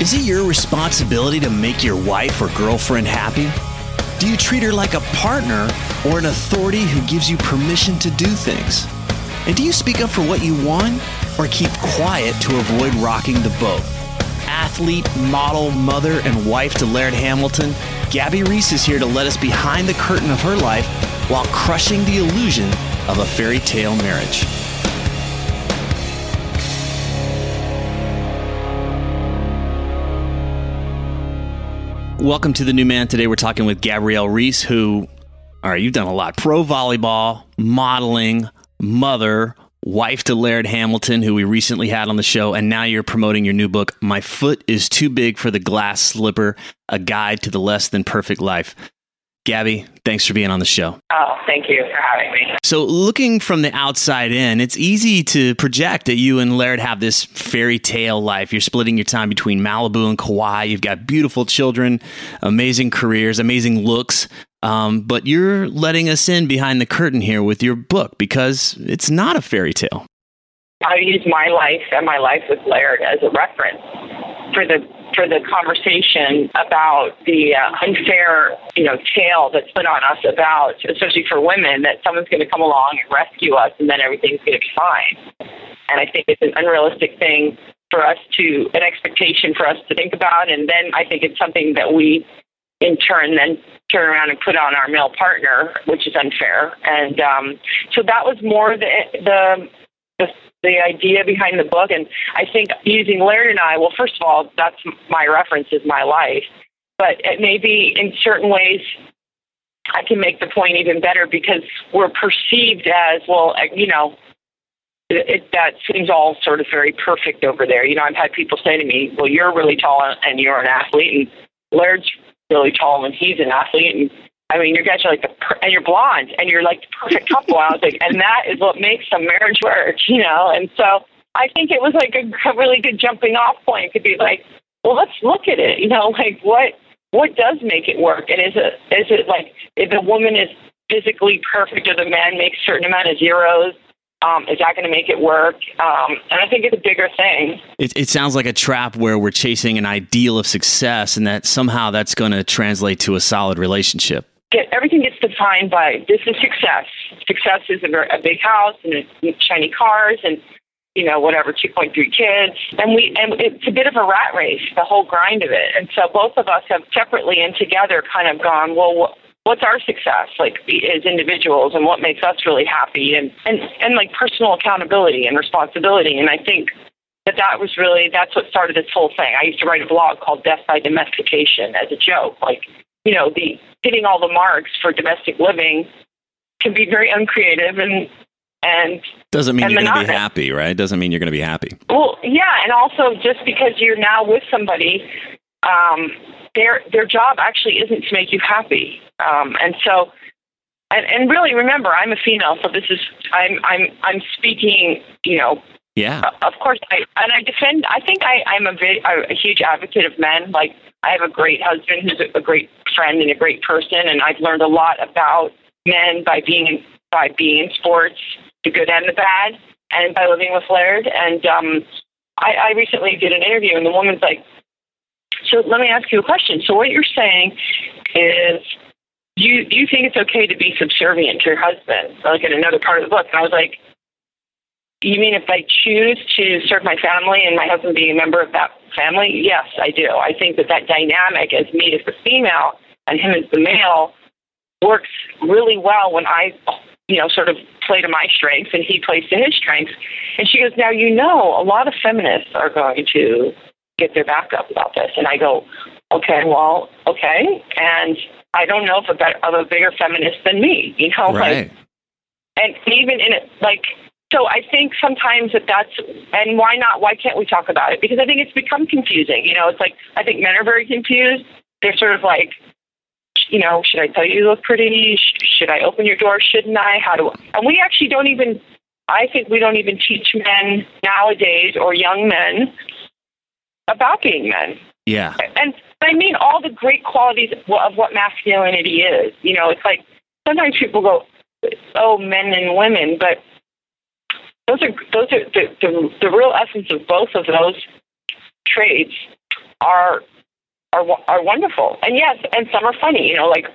Is it your responsibility to make your wife or girlfriend happy? Do you treat her like a partner or an authority who gives you permission to do things? And do you speak up for what you want or keep quiet to avoid rocking the boat? Athlete, model, mother, and wife to Laird Hamilton, Gabby Reece is here to let us behind the curtain of her life while crushing the illusion of a fairy tale marriage. Welcome to the new man. Today we're talking with Gabrielle Reece, who, all right, you've done a lot pro volleyball, modeling, mother, wife to Laird Hamilton, who we recently had on the show, and now you're promoting your new book, My Foot is Too Big for the Glass Slipper A Guide to the Less Than Perfect Life. Gabby, thanks for being on the show. Oh, thank you for having me. So, looking from the outside in, it's easy to project that you and Laird have this fairy tale life. You're splitting your time between Malibu and Kauai. You've got beautiful children, amazing careers, amazing looks. Um, but you're letting us in behind the curtain here with your book because it's not a fairy tale. I use my life and my life with Laird as a reference for the for the conversation about the uh, unfair, you know, tale that's put on us about, especially for women, that someone's going to come along and rescue us, and then everything's going to be fine. And I think it's an unrealistic thing for us to, an expectation for us to think about, and then I think it's something that we, in turn, then turn around and put on our male partner, which is unfair. And um, so that was more the the the the idea behind the book. And I think using Laird and I, well, first of all, that's my reference is my life. But it may be in certain ways I can make the point even better because we're perceived as, well, uh, you know, it, it, that seems all sort of very perfect over there. You know, I've had people say to me, well, you're really tall and you're an athlete, and Laird's really tall and he's an athlete, and I mean, you guys are like the per- and you're blonde and you're like the perfect couple. I was like, and that is what makes a marriage work, you know. And so I think it was like a, a really good jumping off point to be like, well, let's look at it, you know, like what what does make it work, and is it is it like if the woman is physically perfect or the man makes certain amount of zeros, um, is that going to make it work? Um, and I think it's a bigger thing. It, it, sounds like a trap where we're chasing an ideal of success, and that somehow that's going to translate to a solid relationship get everything gets defined by this is success. Success is a, a big house and shiny cars and you know whatever 2.3 kids. And we and it's a bit of a rat race the whole grind of it. And so both of us have separately and together kind of gone well what, what's our success like as individuals and what makes us really happy and and and like personal accountability and responsibility. And i think that that was really that's what started this whole thing. I used to write a blog called death by domestication as a joke. Like you know, the hitting all the marks for domestic living can be very uncreative and and doesn't mean and you're going to be happy, right? Doesn't mean you're going to be happy. Well, yeah, and also just because you're now with somebody, um, their their job actually isn't to make you happy, um, and so. And, and really, remember, I'm a female, so this is I'm I'm I'm speaking, you know, Yeah. Uh, of course, I and I defend. I think I, I'm a, very, a huge advocate of men. Like I have a great husband who's a, great friend and a great person, and I've learned a lot about men by being in, by being in sports, the good and the bad, and by living with Laird. And um, I, I recently did an interview, and the woman's like, "So let me ask you a question. So what you're saying is." You do you think it's okay to be subservient to your husband? Like in another part of the book, and I was like, you mean if I choose to serve my family and my husband being a member of that family? Yes, I do. I think that that dynamic as me as the female and him as the male works really well when I, you know, sort of play to my strengths and he plays to his strengths. And she goes, now you know, a lot of feminists are going to get their back up about this. And I go, okay, well, okay. And I don't know of a, better, of a bigger feminist than me, you know, right. like, and even in it, like so I think sometimes that that's, and why not? Why can't we talk about it? Because I think it's become confusing. You know, it's like, I think men are very confused. They're sort of like, you know, should I tell you you look pretty? Should I open your door? Shouldn't I? How do I? And we actually don't even, I think we don't even teach men nowadays or young men about being men. Yeah. And I mean all the great qualities of what masculinity is. You know, it's like sometimes people go, oh, men and women, but those are those are the, the the real essence of both of those traits are are are wonderful. And yes, and some are funny. You know, like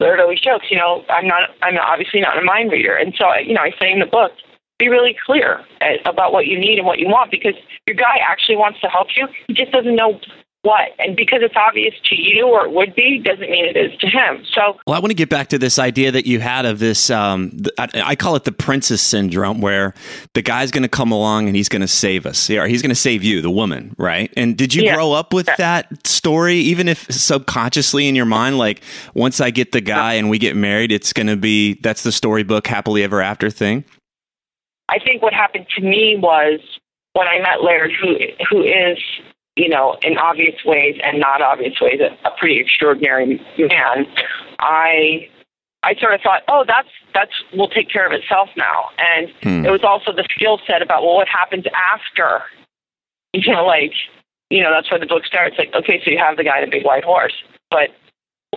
Laird always jokes. You know, I'm not I'm obviously not a mind reader, and so you know I say in the book, be really clear eh, about what you need and what you want because your guy actually wants to help you. He just doesn't know what. And because it's obvious to you or it would be, doesn't mean it is to him. So, well, I want to get back to this idea that you had of this. Um, I, I, call it the princess syndrome, where the guy's going to come along and he's going to save us. Yeah, he's going to save you, the woman, right? And did you yeah. grow up with that story, even if subconsciously in your mind, like once I get the guy and we get married, it's going to be that's the storybook happily ever after thing? I think what happened to me was when I met Laird, who who is you know, in obvious ways and not obvious ways, a, a pretty extraordinary man. I I sort of thought, oh, that's that's will take care of itself now. And hmm. it was also the skill set about well, what happens after. You know, like you know, that's where the book starts. Like, okay, so you have the guy in a big white horse, but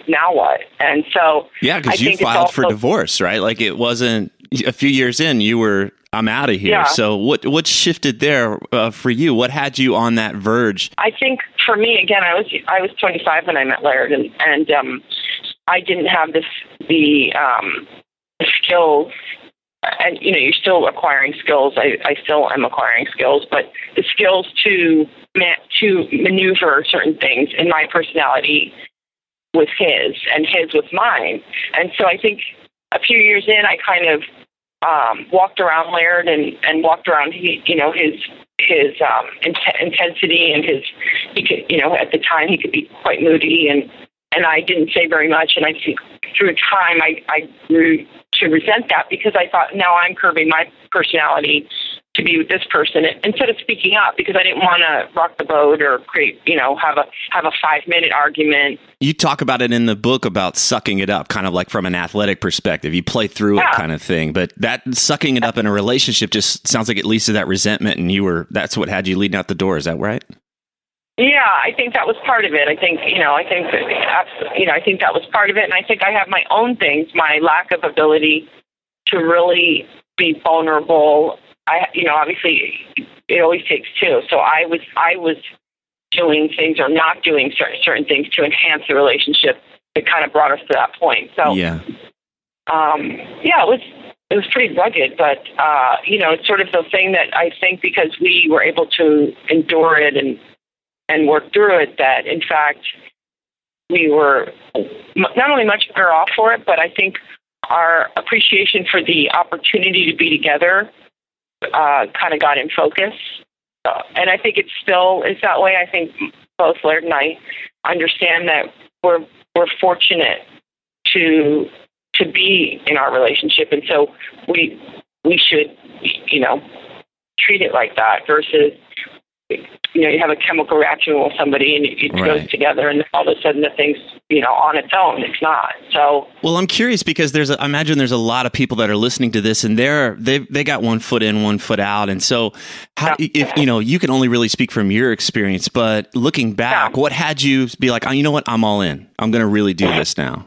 now what? And so yeah, because you filed also, for divorce, right? Like it wasn't a few years in, you were I'm out of here. Yeah. So what what shifted there uh, for you? What had you on that verge? I think for me again, I was I was 25 when I met Laird, and and um, I didn't have this the um, skills. And you know, you're still acquiring skills. I, I still am acquiring skills, but the skills to ma- to maneuver certain things in my personality with his and his with mine. And so I think a few years in, I kind of um, walked around Laird and, and walked around he you know his his um, in- intensity and his he could you know at the time he could be quite moody and and I didn't say very much. And I think through time I I grew to resent that because I thought now I'm curbing my personality to be with this person instead of speaking up because I didn't want to rock the boat or create, you know, have a have a five minute argument. You talk about it in the book about sucking it up, kind of like from an athletic perspective. You play through yeah. it, kind of thing. But that sucking it up in a relationship just sounds like it leads to that resentment, and you were that's what had you leading out the door. Is that right? Yeah, I think that was part of it. I think you know, I think you know, I think that was part of it, and I think I have my own things, my lack of ability to really be vulnerable I, you know, obviously it always takes two. So I was, I was doing things or not doing certain, certain things to enhance the relationship that kind of brought us to that point. So, yeah, um, yeah, it was, it was pretty rugged, but, uh, you know, it's sort of the thing that I think because we were able to endure it and, and work through it, that in fact, we were not only much better off for it, but I think our appreciation for the opportunity to be together uh, kind of got in focus. Uh, and I think it still is that way. I think both Laird and I understand that we're we're fortunate to to be in our relationship, and so we we should you know treat it like that versus you know, you have a chemical reaction with somebody and it, it Right. goes together, and all of a sudden the thing's, you know, on its own. It's not. So, Well, I'm curious because there's, a, I imagine there's a lot of people that are listening to this, and they're they they got one foot in, one foot out, and so how if you know you can only really speak from your experience, but looking back, Yeah. what had you be like? Oh, you know what? I'm all in. I'm going to really do this now.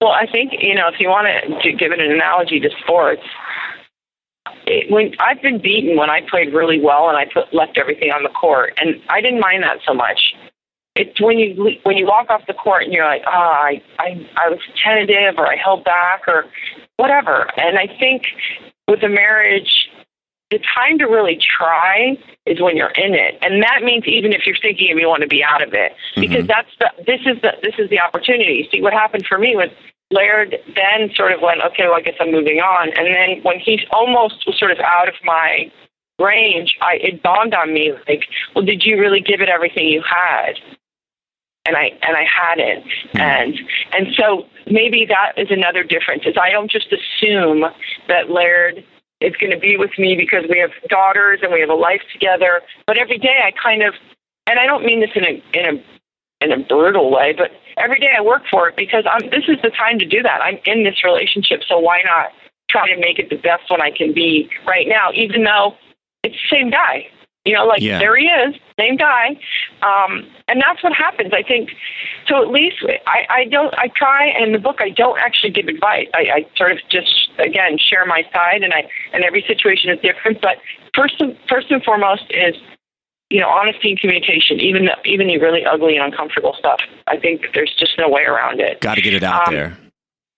well, I think you know, if you want to give it an analogy to sports, it, when I've been beaten when I played really well and I put left everything on the court, and I didn't mind that so much. It's when you le- when you walk off the court and you're like, oh, I I I was tentative or I held back or whatever. And I think with a marriage, the time to really try is when you're in it, and that means even if you're thinking if you want to be out of it, because mm-hmm. that's the this is the this is the opportunity. See what happened for me was Laird then sort of went, okay, well I guess I'm moving on, and then when he almost was sort of out of my range, I it dawned on me like, well, did you really give it everything you had? and I and I hadn't. Hmm. And and so maybe that is another difference. Is I don't just assume that Laird is going to be with me because we have daughters and we have a life together. But every day I kind of, and I don't mean this in a in a in a brutal way, but every day I work for it because I'm. This is the time to do that. I'm in this relationship, so why not try to make it the best one I can be right now, even though it's the same guy. You know, like Yeah. there he is, same guy, um, and that's what happens. I think. So at least I, I don't. I try, and in the book I don't actually give advice. I, I sort of just again share my side, and I and every situation is different. But first, and, first and foremost is you know honesty and communication. Even the, even the really ugly and uncomfortable stuff. I think there's just no way around it. Got to get it out Um, there.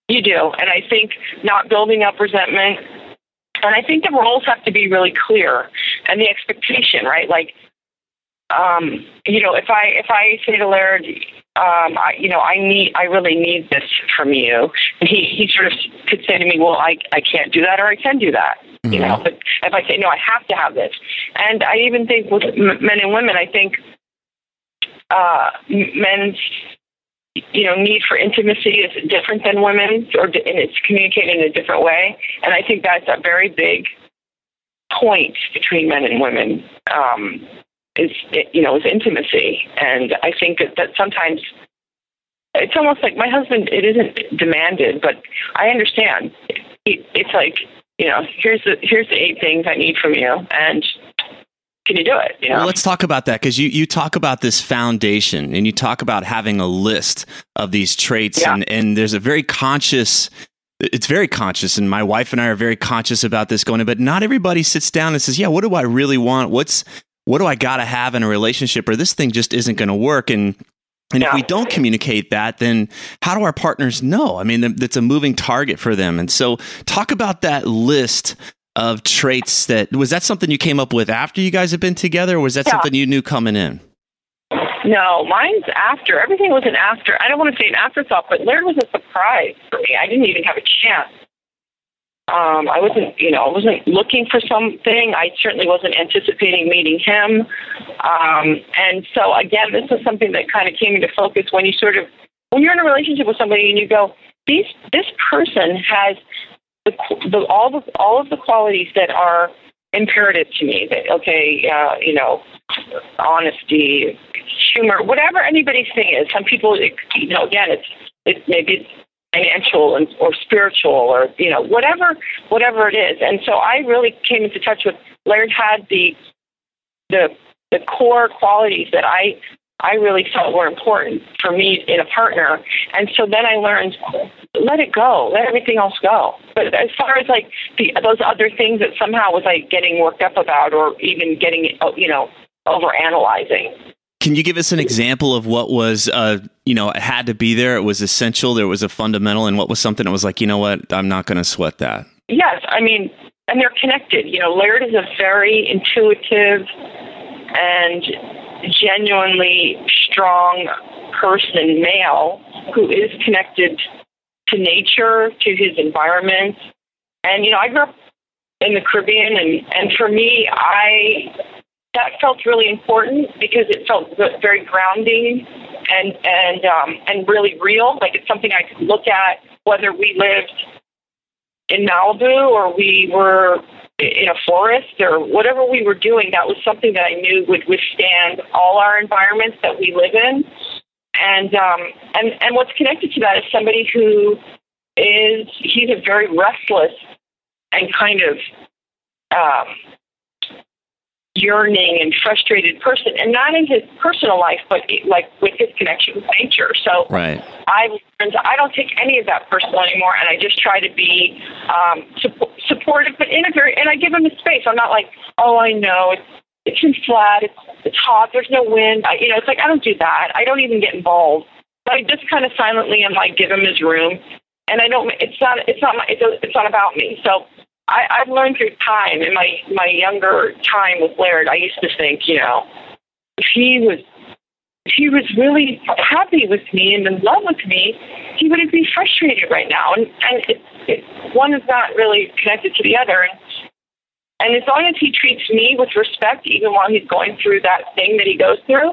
You do. And I think not building up resentment. And I think the roles have to be really clear and the expectation, right? Like, um, you know, if I if I say to Laird, um, I, you know, I need, I really need this from you, and he he sort of could say to me, well, I I can't do that, or I can do that, you know. But if I say no, I have to have this, and I even think with m- men and women, I think uh, men's you know need for intimacy is different than women's, or and it's communicated in a different way. And I think that's a very big point between men and women. Um, is you know is intimacy, and I think that, that sometimes it's almost like my husband. It isn't demanded, but I understand. It, it's like you know, here's the here's the eight things I need from you, and can you do it? You know. Well, let's talk about that because you, you talk about this foundation and you talk about having a list of these traits Yeah. and, and there's a very conscious it's very conscious and my wife and I are very conscious about this going in, but not everybody sits down and says, Yeah, what do I really want? What's what do I gotta have in a relationship or this thing just isn't gonna work and and if we don't communicate that, then how do our partners know? I mean, th- that's a moving target for them. And so, talk about that list of traits that was that something you came up with after you guys had been together, or was that Yeah. something you knew coming in? No, mine's after. Everything was an after. I don't want to say an afterthought, but Laird was a surprise for me. I didn't even have a chance. Um, I wasn't, you know, I wasn't looking for something. I certainly wasn't anticipating meeting him. Um, and so again, this is something that kind of came into focus when you sort of when you're in a relationship with somebody and you go, these this person has the, the all the all of the qualities that are imperative to me. That okay, uh, you know, honesty, humor, whatever anybody's thing is. Some people, you know, again, it's it maybe it's financial and or spiritual or you know whatever whatever it is. And so I really came into touch with Laird had the the the core qualities that I I really felt were important for me in a partner. And so then I learned let it go, let everything else go. But as far as like the those other things that somehow was like getting worked up about or even getting you know over analyzing. Can you give us an example of what was, uh, you know, it had to be there? It was essential. There was a fundamental, and what was something that was like, you know what, I'm not going to sweat that. Yes, I mean, and they're connected. You know, Laird is a very intuitive and genuinely strong person, male, who is connected to nature, to his environment. And, you know, I grew up in the Caribbean, and, and for me, I that felt really important because it felt very grounding and and um, and really real. Like it's something I could look at, whether we lived in Malibu or we were in a forest or whatever we were doing, that was something that I knew would withstand all our environments that we live in. And um, and and what's connected to that is somebody who is he's a very restless and kind of um, yearning and frustrated person, and not in his personal life, but like with his connection with nature. So right. I I don't take any of that personal anymore, and I just try to be um, su- supportive, but in a very and I give him the space. I'm not like, oh, I know it's it's too flat, it's it's hot, there's no wind. I, you know, it's like I don't do that. I don't even get involved. I just kind of silently am like give him his room, and I don't. It's not. It's not. My, it's, it's not about me. So I, I've learned through time. In my my younger time with Laird, I used to think, you know, if he was if he was really happy with me and in love with me, he wouldn't be frustrated right now. And and it, it, one is not really connected to the other. And and as long as he treats me with respect, even while he's going through that thing that he goes through,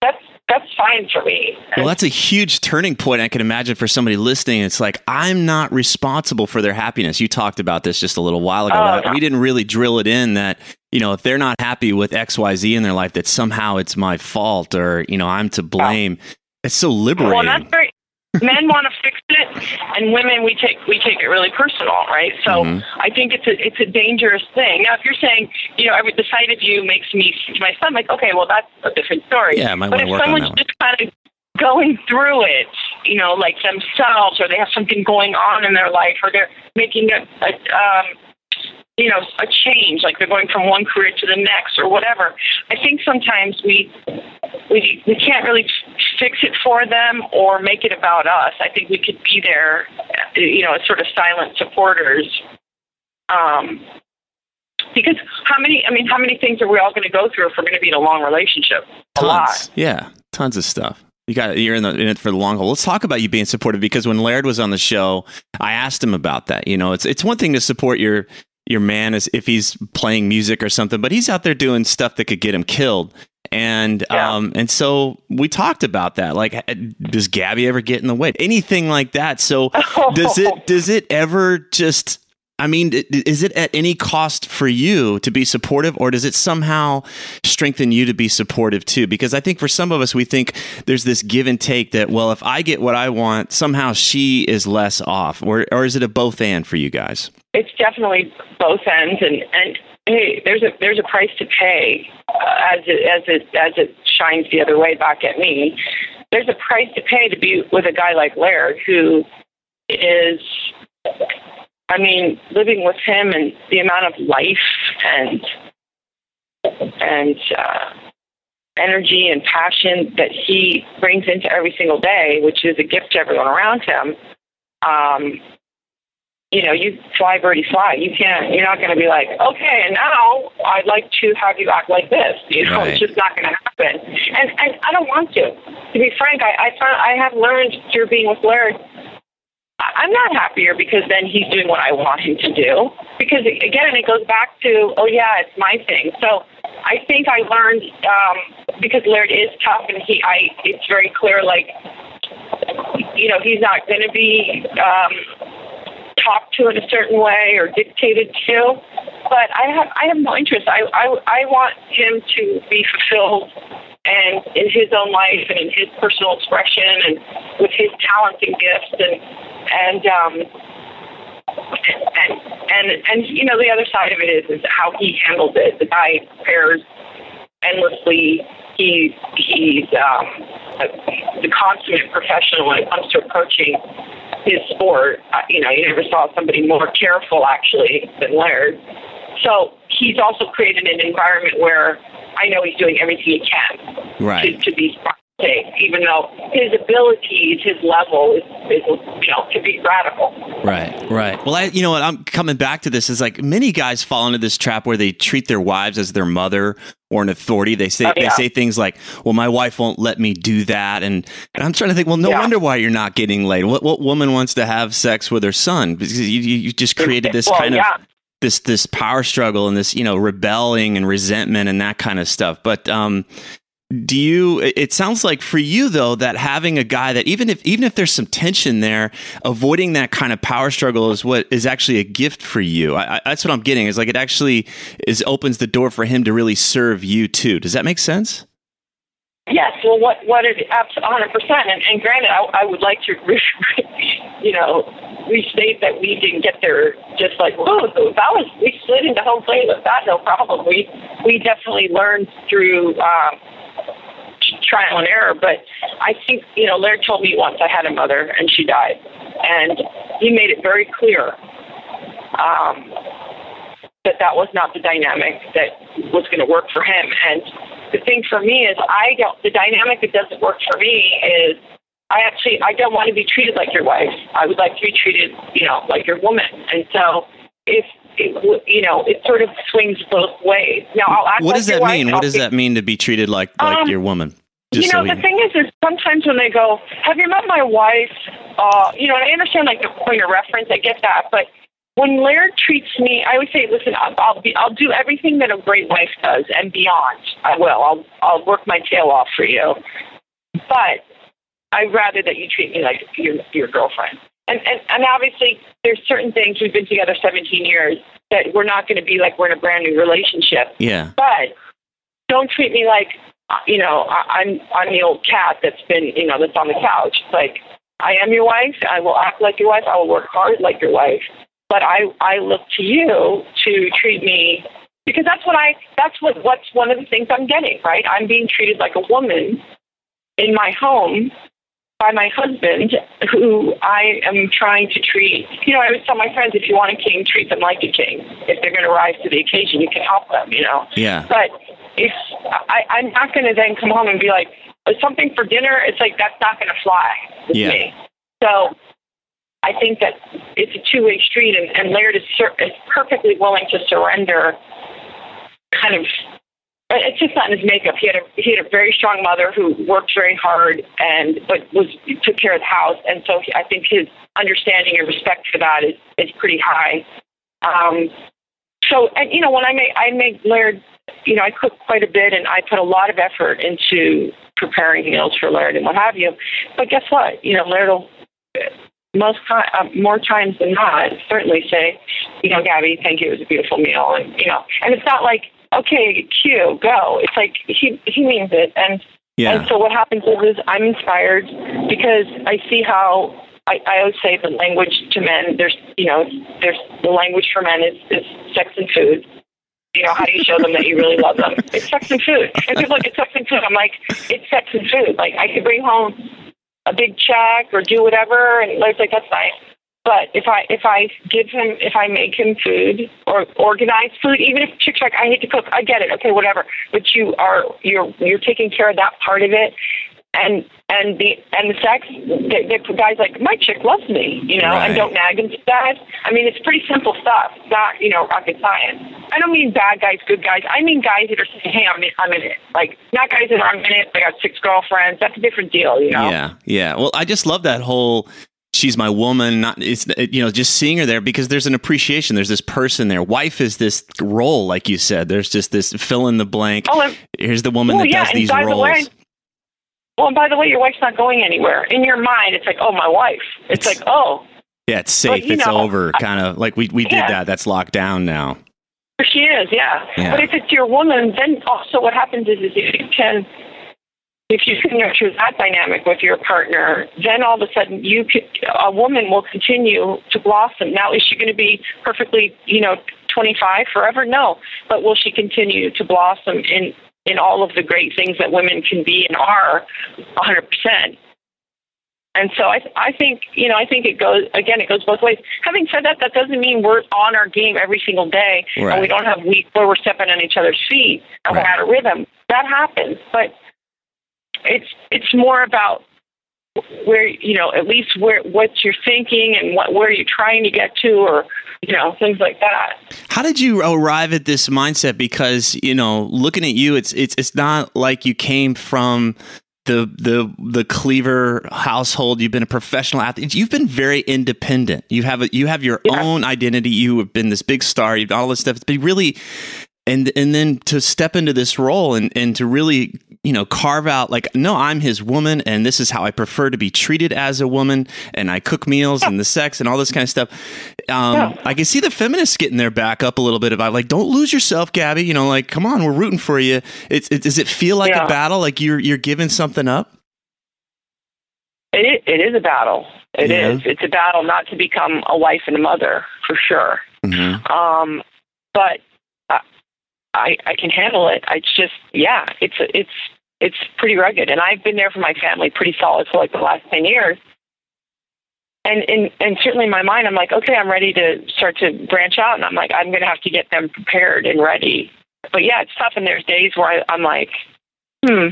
that's that's fine for me. Well, that's a huge turning point. I can imagine for somebody listening. It's like I'm not responsible for their happiness. You talked about this just a little while ago. Oh, no. We didn't really drill it in that you know if they're not happy with X Y Z in their life, that somehow it's my fault or you know I'm to blame. It's so liberating. Well, that's very. Men want to fix it, and women we take we take it really personal, right? So Mhm. I think it's a it's a dangerous thing. Now, if you're saying, you know, every the sight of you makes me my son, like, okay, well, that's a different story. Yeah, I might but if work on someone's that just kind of going through it, you know, like themselves, or they have something going on in their life, or they're making a, a um, you know, a change, like they're going from one career to the next, or whatever. I think sometimes we we we can't really fix it for them or make it about us. I think we could be there, you know, as sort of silent supporters. Um, because how many? I mean, how many things are we all going to go through if we're going to be in a long relationship? A lot. Tons. Yeah, tons of stuff. You got you're in, the, in it for the long haul. Let's talk about you being supportive because when Laird was on the show, I asked him about that. You know, it's it's one thing to support your your man is if he's playing music or something, but he's out there doing stuff that could get him killed. And Yeah. um and so we talked about that. Like, uh, does Gabby ever get in the way? Anything like that? So does it does it ever just I mean, is it at any cost for you to be supportive, or does it somehow strengthen you to be supportive too? Because I think for some of us, we think there's this give and take that, well, if I get what I want, somehow she is less off, or, or is it a both and for you guys? it's definitely both ends and and hey there's a there's a price to pay uh, as it as it as it shines the other way back at me there's a price to pay to be with a guy like Laird who is I mean living with him and the amount of life and and uh energy and passion that he brings into every single day which is a gift to everyone around him um you know, you fly birdie fly. You can't. You're not going to be like, okay, and now I'd like to have you act like this. You know, Right. it's just not going to happen. And and I don't want to. To be frank, I I, found, I have learned through being with Laird. I'm not happier because then he's doing what I want him to do. Because again, it goes back to, oh yeah, it's my thing. So I think I learned um, because Laird is tough, and he, I, it's very clear, like, you know, he's not going to be. Um, talked to in a certain way or dictated to. But I have I have no interest. I I, I want him to be fulfilled and in his own life and in his personal expression and with his talents and gifts and and um and and and you know the other side of it is is how he handles it. The guy prepares endlessly. He he's um, a, the consummate professional when it comes to approaching his sport. Uh, you know, you never saw somebody more careful actually than Laird. So he's also created an environment where I know he's doing everything he can Right. to, to be safe, even though his abilities, his level is, is you know, to be radical. Right, right. Well, I, you know what? I'm coming back to this. Is like many guys fall into this trap where they treat their wives as their mother or an authority. They say Oh, they say things like, "Well, my wife won't let me do that," and, and I'm trying to think. Well, no Yeah. wonder why you're not getting laid. What what woman wants to have sex with her son? Because you you, you just created this well, kind yeah. of this this power struggle and this you know rebelling and resentment and that kind of stuff. But um, do you it sounds like for you though that having a guy that even if even if there's some tension there avoiding that kind of power struggle is what is actually a gift for you. I, that's what i'm getting is like it actually is opens the door for him to really serve you too. Does that make sense? Yes, well, what what it hundred percent, and and granted, I, I would like to, you know, restate that we didn't get there just like whoa, that was we slid into home plate with that, no problem. We we definitely learned through um, trial and error, but I think you know, Laird told me once I had a mother and she died, and he made it very clear. Um, that that was not the dynamic that was going to work for him, and the thing for me is I don't the dynamic that doesn't work for me is I actually I don't want to be treated like your wife. I would like to be treated, you know, like your woman. And so if it, you know, it sort of swings both ways. Now, I'll act what like does that mean? What does be, that mean to be treated like like um, your woman? Just you know, so the thing is, is sometimes when they go, "Have you met my wife?" Uh, you know, and I understand like the point of reference. I get that, but when Laird treats me, I always say, listen, I'll, I'll be, I'll do everything that a great wife does and beyond. I will. I'll, I'll work my tail off for you. But I'd rather that you treat me like your, your girlfriend. And, and, and obviously, there's certain things we've been together 17 years that we're not going to be like we're in a brand new relationship. Yeah. But don't treat me like, uh, you know, I'm, I'm the old cat that's been, you know, that's on the couch. It's like, I am your wife. I will act like your wife. I will work hard like your wife but I I look to you to treat me because that's what I that's what what's one of the things I'm getting right. I'm being treated like a woman in my home by my husband, who I am trying to treat. You know, I always tell my friends, if you want a king, treat them like a king. If they're going to rise to the occasion, you can help them. You know. Yeah. But if I, I'm not going to then come home and be like, something for dinner, it's like that's not going to fly with yeah. me. So I think that it's a two way street, and, and Laird is, sur- is perfectly willing to surrender. Kind of, it's just not in his makeup. He had a he had a very strong mother who worked very hard and but was took care of the house, and so he, I think his understanding and respect for that is is pretty high. Um, so, and you know, when I make I make Laird, you know, I cook quite a bit, and I put a lot of effort into preparing meals for Laird and what have you. But guess what? You know, Laird will most uh, more times than not, certainly say, you know, Gabby, thank you. It was a beautiful meal, and you know, and it's not like okay, cue, go. It's like he he means it, and yeah. and so what happens is, is I'm inspired because I see how. I, I always say the language to men. There's, you know, there's the language for men is, is sex and food. You know, how do you show them that you really love them? It's sex and food. And people like, it's sex and food. I'm like, it's sex and food. Like I could bring home a big check or do whatever and Laird's like, That's nice. But if I if I give him if I make him food or organize food, even if chick like I hate to cook, I get it, okay, whatever. But you are you're you're taking care of that part of it. And and the and the sex the, the guys like my chick loves me you know Right. and don't nag and that. I mean it's pretty simple stuff not you know rocket science. I don't mean bad guys good guys. I mean guys that are saying hey i'm in, i'm in it. Like not guys that are i'm in it i got six girlfriends. That's a different deal you know? Yeah, yeah. Well, I just love that whole she's my woman. Not it's you know just seeing her there because there's an appreciation. There's this person there. Wife is this role, like you said. There's just this fill in the blank. Oh, and- Here's the woman well, that yeah, does these roles. the way well and by the way your wife's not going anywhere in your mind it's like oh my wife it's, It's- like oh yeah, it's safe. you it's know, over. Kind of like we we did that. That's locked down now. She is, yeah. Yeah. But if it's your woman, then also what happens is, is if you can, if you can nurture that dynamic with your partner, then all of a sudden you could, a woman will continue to blossom. Now, is she going to be perfectly, you know, 25 forever? No. But will she continue to blossom in in all of the great things that women can be and are 100%? And so I, I think, you know, I think it goes again. It goes both ways. Having said that, that doesn't mean we're on our game every single day, Right. and we don't have weeks where we're stepping on each other's feet and Right. we're out of rhythm. That happens, but it's it's more about where you know at least where what you're thinking and what where you're trying to get to, or you know things like that. How did you arrive at this mindset? Because you know, looking at you, it's it's it's not like you came from the the the Cleaver household. You've been a professional athlete. You've been very independent. You have a, you have your Yeah. own identity. You have been this big star. You've done all this stuff. But really, and and then to step into this role and and to really you know, carve out like, no, I'm his woman and this is how I prefer to be treated as a woman and I cook meals and the sex and all this kind of stuff. Um, Yeah. I can see the feminists getting their back up a little bit about like, don't lose yourself, Gabby. You know, like, come on, we're rooting for you. It's, it, does it feel like Yeah. a battle? Like you're, you're giving something up? It, it is a battle. It is. It's a battle not to become a wife and a mother for sure. Mm-hmm. Um, but I, I I can handle it. It's just yeah, it's it's it's pretty rugged, and I've been there for my family pretty solid for like the last ten years. And and and certainly in my mind, I'm like, okay, I'm ready to start to branch out, and I'm like, I'm going to have to get them prepared and ready. But yeah, it's tough, and there's days where I, I'm like, hmm.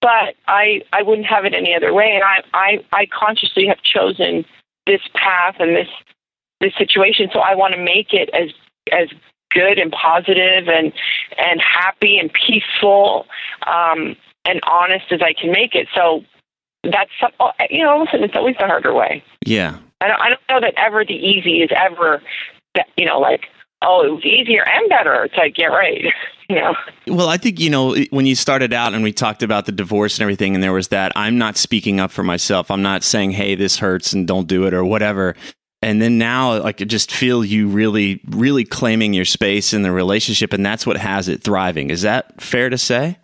But I I wouldn't have it any other way, and I I I consciously have chosen this path and this this situation, so I want to make it as as good and positive and and happy and peaceful um, and honest as I can make it. So that's oh, you know, listen, it's always the harder way. Yeah. I don't, I don't know that ever the easy is ever that you know like oh it was easier and better. It's like yeah right, you know. Well, I think, you know, when you started out and we talked about the divorce and everything, and there was that, I'm not speaking up for myself. I'm not saying, hey, this hurts and don't do it or whatever. And then now, like, just feel you really, really claiming your space in the relationship, and that's what has it thriving. Is that fair to say?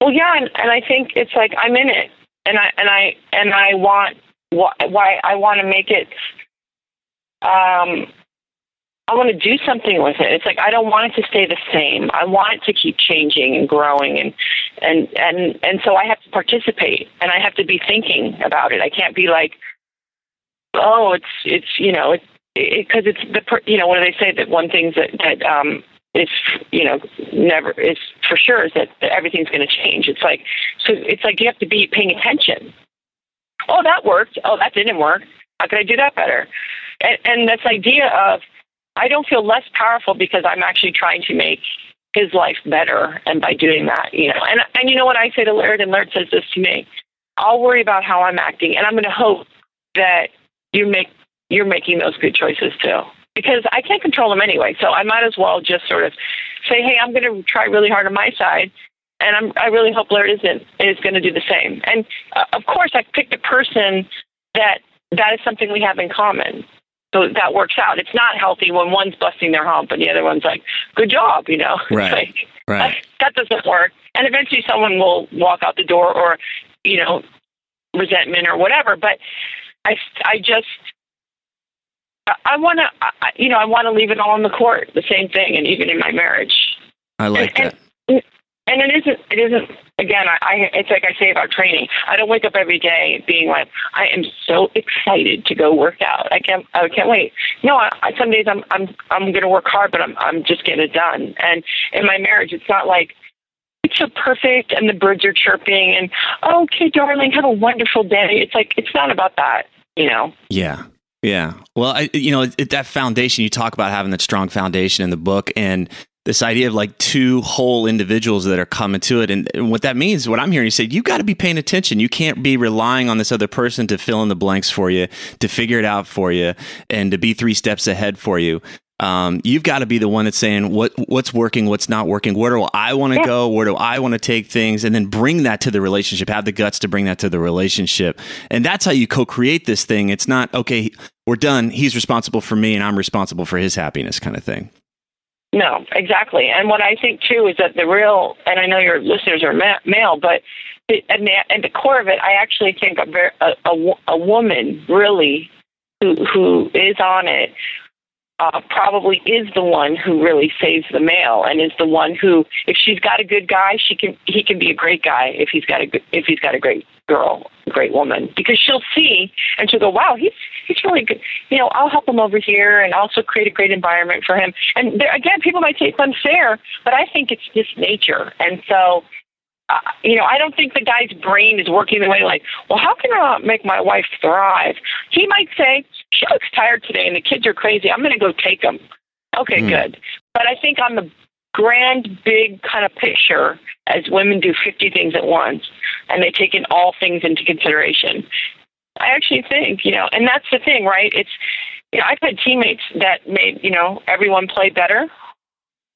Well, yeah, and, and I think it's like I'm in it, and I and I and I want why, why I want to make it. Um, I want to do something with it. It's like I don't want it to stay the same. I want it to keep changing and growing, and and and and so I have to participate, and I have to be thinking about it. I can't be like, oh, it's it's you know it's because it's the per- you know what do they say that one thing that that um is you know never is for sure is that, everything's going to change. It's like so it's like you have to be paying attention. Oh, that worked. Oh, that didn't work. How can I do that better? And, and this idea of I don't feel less powerful because I'm actually trying to make his life better, and by doing that, you know, and and you know what I say to Laird, and Laird says this to me. I'll worry about how I'm acting, and I'm going to hope that you make you're making those good choices too. Because I can't control them anyway, so I might as well just sort of say, "Hey, I'm going to try really hard on my side, and I'm, I really hope Laird isn't is going to do the same." And uh, of course, I picked a person that that is something we have in common, so that works out. It's not healthy when one's busting their hump and the other one's like, "Good job," you know. Right. like, Right. that doesn't work. And eventually someone will walk out the door or, you know, resentment or whatever. But I, I just, I, I want to, you know, I want to leave it all on the court, the same thing, and even in my marriage. I like and, that. And, and it isn't, it isn't, again, I, I, it's like I say about training. I don't wake up every day being like, I am so excited to go work out. I can't, I can't wait. No, I, I, some days I'm, I'm, I'm going to work hard, but I'm, I'm just getting it done. And in my marriage, it's not like, it's so perfect and the birds are chirping and, oh, okay, darling, have a wonderful day. It's like, it's not about that, you know? Yeah. Yeah. Well, I, you know, it, that foundation, you talk about having that strong foundation in the book and this idea of like two whole individuals that are coming to it. And, and what that means, what I'm hearing you say, you got to be paying attention. You can't be relying on this other person to fill in the blanks for you, to figure it out for you, and to be three steps ahead for you. Um, you've got to be the one that's saying what what's working, what's not working. Where do I want to Yeah. go? Where do I want to take things? And then bring that to the relationship. Have the guts to bring that to the relationship. And that's how you co-create this thing. It's not okay. We're done. He's responsible for me, and I'm responsible for his happiness, kind of thing. No, exactly. And what I think too is that the real, and I know your listeners are ma- male, but the, and the, and the core of it, I actually think a, a, a, a woman really who who is on it uh, probably is the one who really saves the male, and is the one who, if she's got a good guy, she can he can be a great guy if he's got a good, if he's got a great girl, great woman, because she'll see and she'll go, wow, he's he's really good. You know, I'll help him over here, and also create a great environment for him. And there, again, people might say it's unfair, but I think it's just nature, and so. Uh, you know, I don't think the guy's brain is working the way like, well, how can I make my wife thrive? He might say, she looks tired today and the kids are crazy. I'm going to go take them. Okay, Hmm. good. But I think on the grand, big kind of picture, as women do 50 things at once, and they take in all things into consideration, I actually think, you know, and that's the thing, right? It's, you know, I've had teammates that made, you know, everyone play better.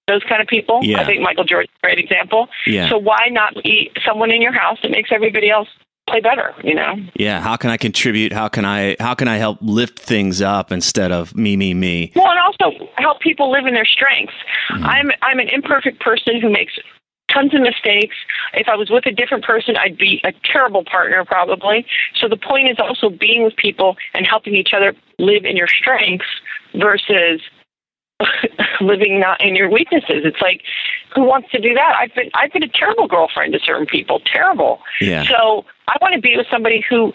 those kind of people. Yeah. I think Michael Jordan's a great example. Yeah. So why not be someone in your house that makes everybody else play better? You know. Yeah. How can I contribute? How can I how can I help lift things up instead of me me me? Well, and also help people live in their strengths. Mm-hmm. I'm I'm an imperfect person who makes tons of mistakes. If I was with a different person, I'd be a terrible partner probably. So the point is also being with people and helping each other live in your strengths versus living not in your weaknesses. It's like who wants to do that? I've been I've been a terrible girlfriend to certain people, terrible. Yeah. So I want to be with somebody who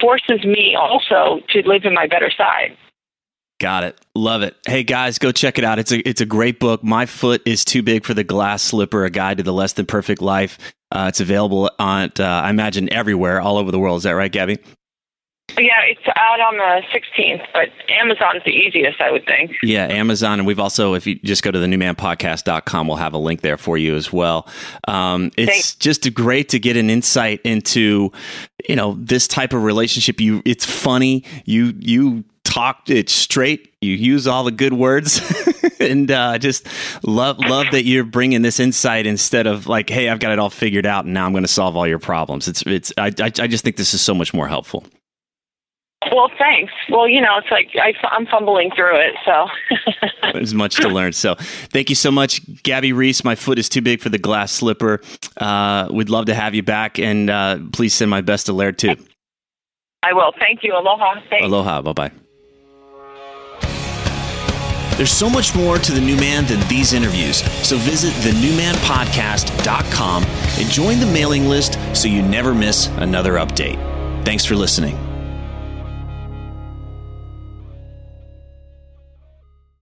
forces me also to live in my better side. Got it. Love it. Hey guys, go check it out. It's a it's a great book. My foot is too big for the glass slipper: A Guide to the Less Than Perfect Life. Uh, it's available on, uh, I imagine, everywhere, all over the world. Is that right, Gabby? Yeah, it's out on the 16th, but Amazon's the easiest, I would think. Yeah, Amazon. And we've also, if you just go to the newmanpodcast.com, we'll have a link there for you as well. Um, it's Thanks. just great to get an insight into, you know, this type of relationship. You, it's funny. You, you talk it straight. You use all the good words and, uh, just love, love that you're bringing this insight instead of like, Hey, I've got it all figured out and now I'm going to solve all your problems. It's, it's, I, I, I just think this is so much more helpful. Well, thanks. Well, you know, it's like I, I'm fumbling through it, so. There's much to learn. So, thank you so much, Gabby Reece. My foot is too big for the glass slipper. Uh, we'd love to have you back, and uh, please send my best to Laird too. I will. Thank you. Aloha. Thanks. Aloha. Bye bye. There's so much more to the new man than these interviews. So visit thenewmanpodcast.com and join the mailing list so you never miss another update. Thanks for listening.